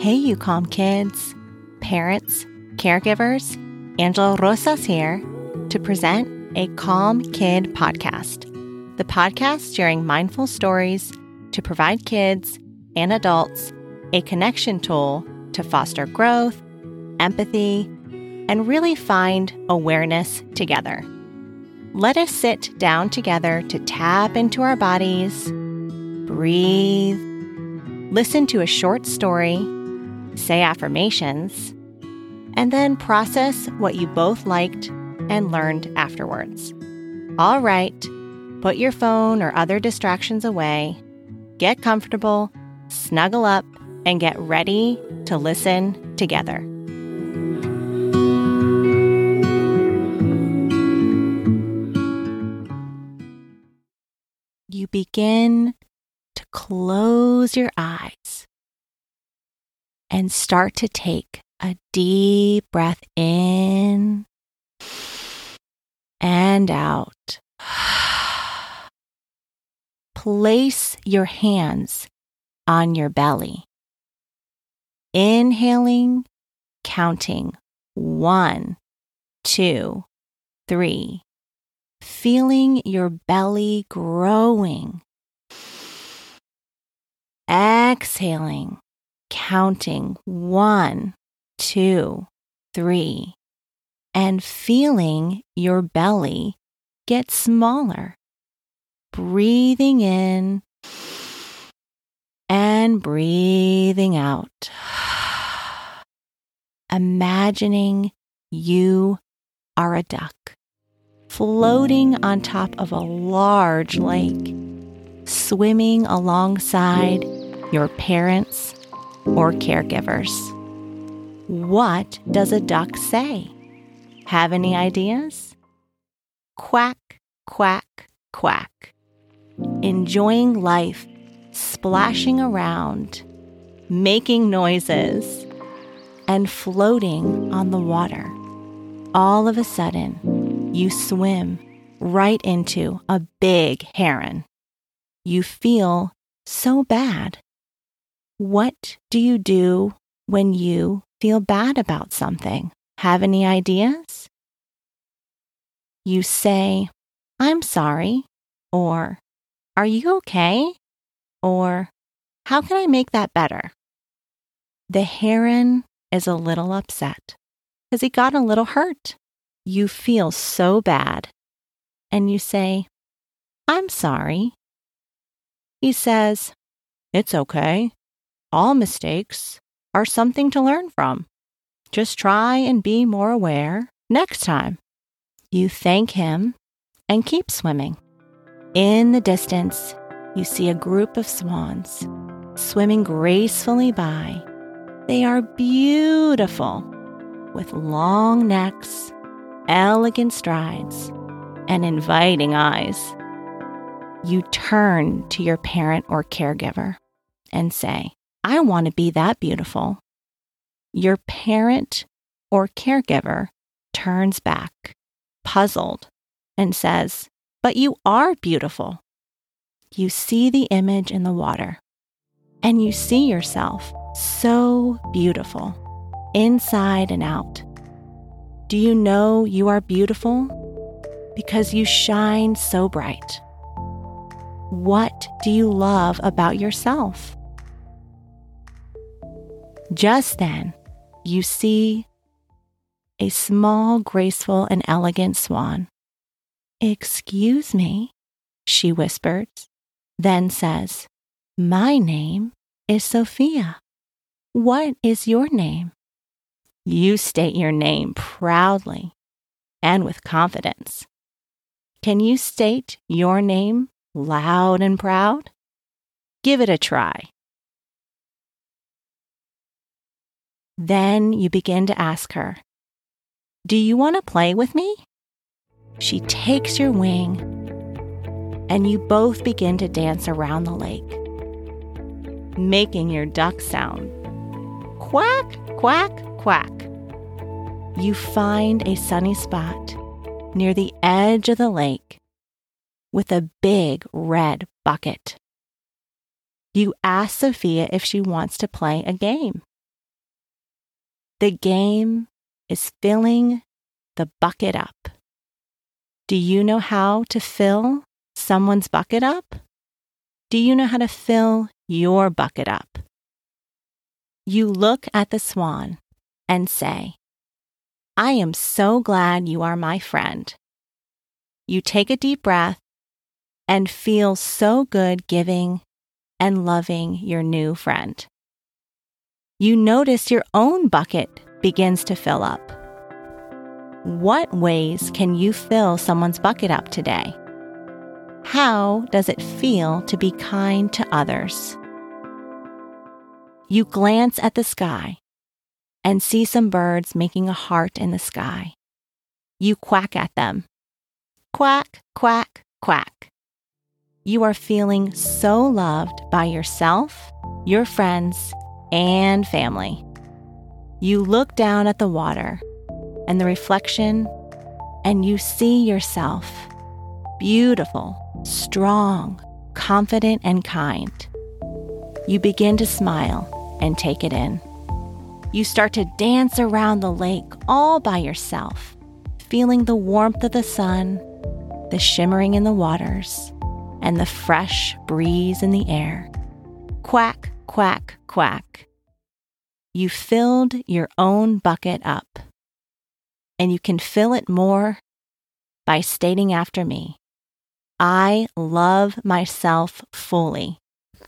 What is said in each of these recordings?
Hey, you calm kids, parents, caregivers. Angela Rosas here to present a Calm Kid podcast, the podcast sharing mindful stories to provide kids and adults a connection tool to foster growth, empathy, and really find awareness together. Let us sit down together to tap into our bodies, breathe, listen to a short story, say affirmations, and then process what you both liked and learned afterwards. All right, put your phone or other distractions away, get comfortable, snuggle up, and get ready to listen together. You begin to close your eyes and start to take a deep breath in and out. Place your hands on your belly. Inhaling, counting one, two, three. Feeling your belly growing. Exhaling, counting one, two, three, and feeling your belly get smaller. Breathing in and breathing out. Imagining you are a duck floating on top of a large lake, swimming alongside your parents or caregivers. What does a duck say? Have any ideas? Quack, quack, quack. Enjoying life, splashing around, making noises, and floating on the water. All of a sudden, you swim right into a big heron. You feel so bad. What do you do when you feel bad about something? Have any ideas? You say, I'm sorry, or Are you okay? Or How can I make that better? The heron is a little upset because he got a little hurt. You feel so bad, and you say, I'm sorry. He says, It's okay. All mistakes are something to learn from. Just try and be more aware next time. You thank him and keep swimming. In the distance, you see a group of swans swimming gracefully by. They are beautiful, with long necks, elegant strides, and inviting eyes. You turn to your parent or caregiver and say, I want to be that beautiful. Your parent or caregiver turns back, puzzled, and says, But you are beautiful. You see the image in the water, and you see yourself so beautiful, inside and out. Do you know you are beautiful? Because you shine so bright. What do you love about yourself? Just then, you see a small, graceful, and elegant swan. Excuse me, she whispers, then says, My name is Sophia. What is your name? You state your name proudly and with confidence. Can you state your name loud and proud? Give it a try. Then you begin to ask her, Do you want to play with me? She takes your wing, and you both begin to dance around the lake, making your duck sound quack, quack, quack. You find a sunny spot near the edge of the lake with a big red bucket. You ask Sophia if she wants to play a game. The game is filling the bucket up. Do you know how to fill someone's bucket up? Do you know how to fill your bucket up? You look at the swan and say, I am so glad you are my friend. You take a deep breath and feel so good giving and loving your new friend. You notice your own bucket begins to fill up. What ways can you fill someone's bucket up today? How does it feel to be kind to others? You glance at the sky and see some birds making a heart in the sky. You quack at them. Quack, quack, quack. You are feeling so loved by yourself, your friends, and family. You look down at the water and the reflection, and you see yourself beautiful, strong, confident, and kind. You begin to smile and take it in. You start to dance around the lake all by yourself, feeling the warmth of the sun, the shimmering in the waters, and the fresh breeze in the air. Quack, quack, quack. You filled your own bucket up, and you can fill it more by stating after me I love myself fully.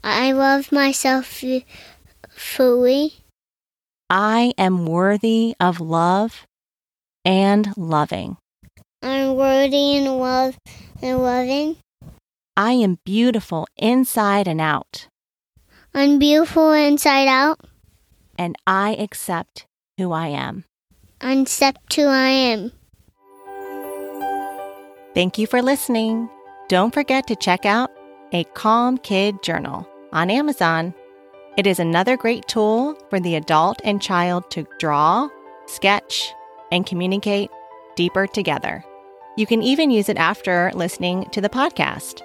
I love myself fully. I am worthy of love and loving. I'm worthy and love and loving. I am beautiful inside and out. I'm beautiful inside out. And I accept who I am. I accept who I am. Thank you for listening. Don't forget to check out A Calm Kid Journal on Amazon. It is another great tool for the adult and child to draw, sketch, and communicate deeper together. You can even use it after listening to the podcast.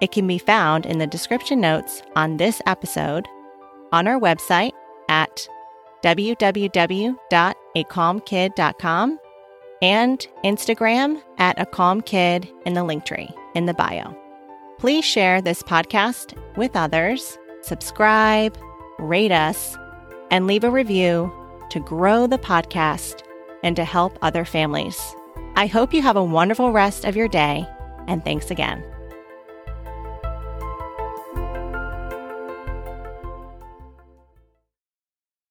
It can be found in the description notes on this episode, on our website at www.acalmkid.com, and Instagram at a calm kid in the Linktree in the bio. Please share this podcast with others, subscribe, rate us, and leave a review to grow the podcast and to help other families. I hope you have a wonderful rest of your day, and thanks again.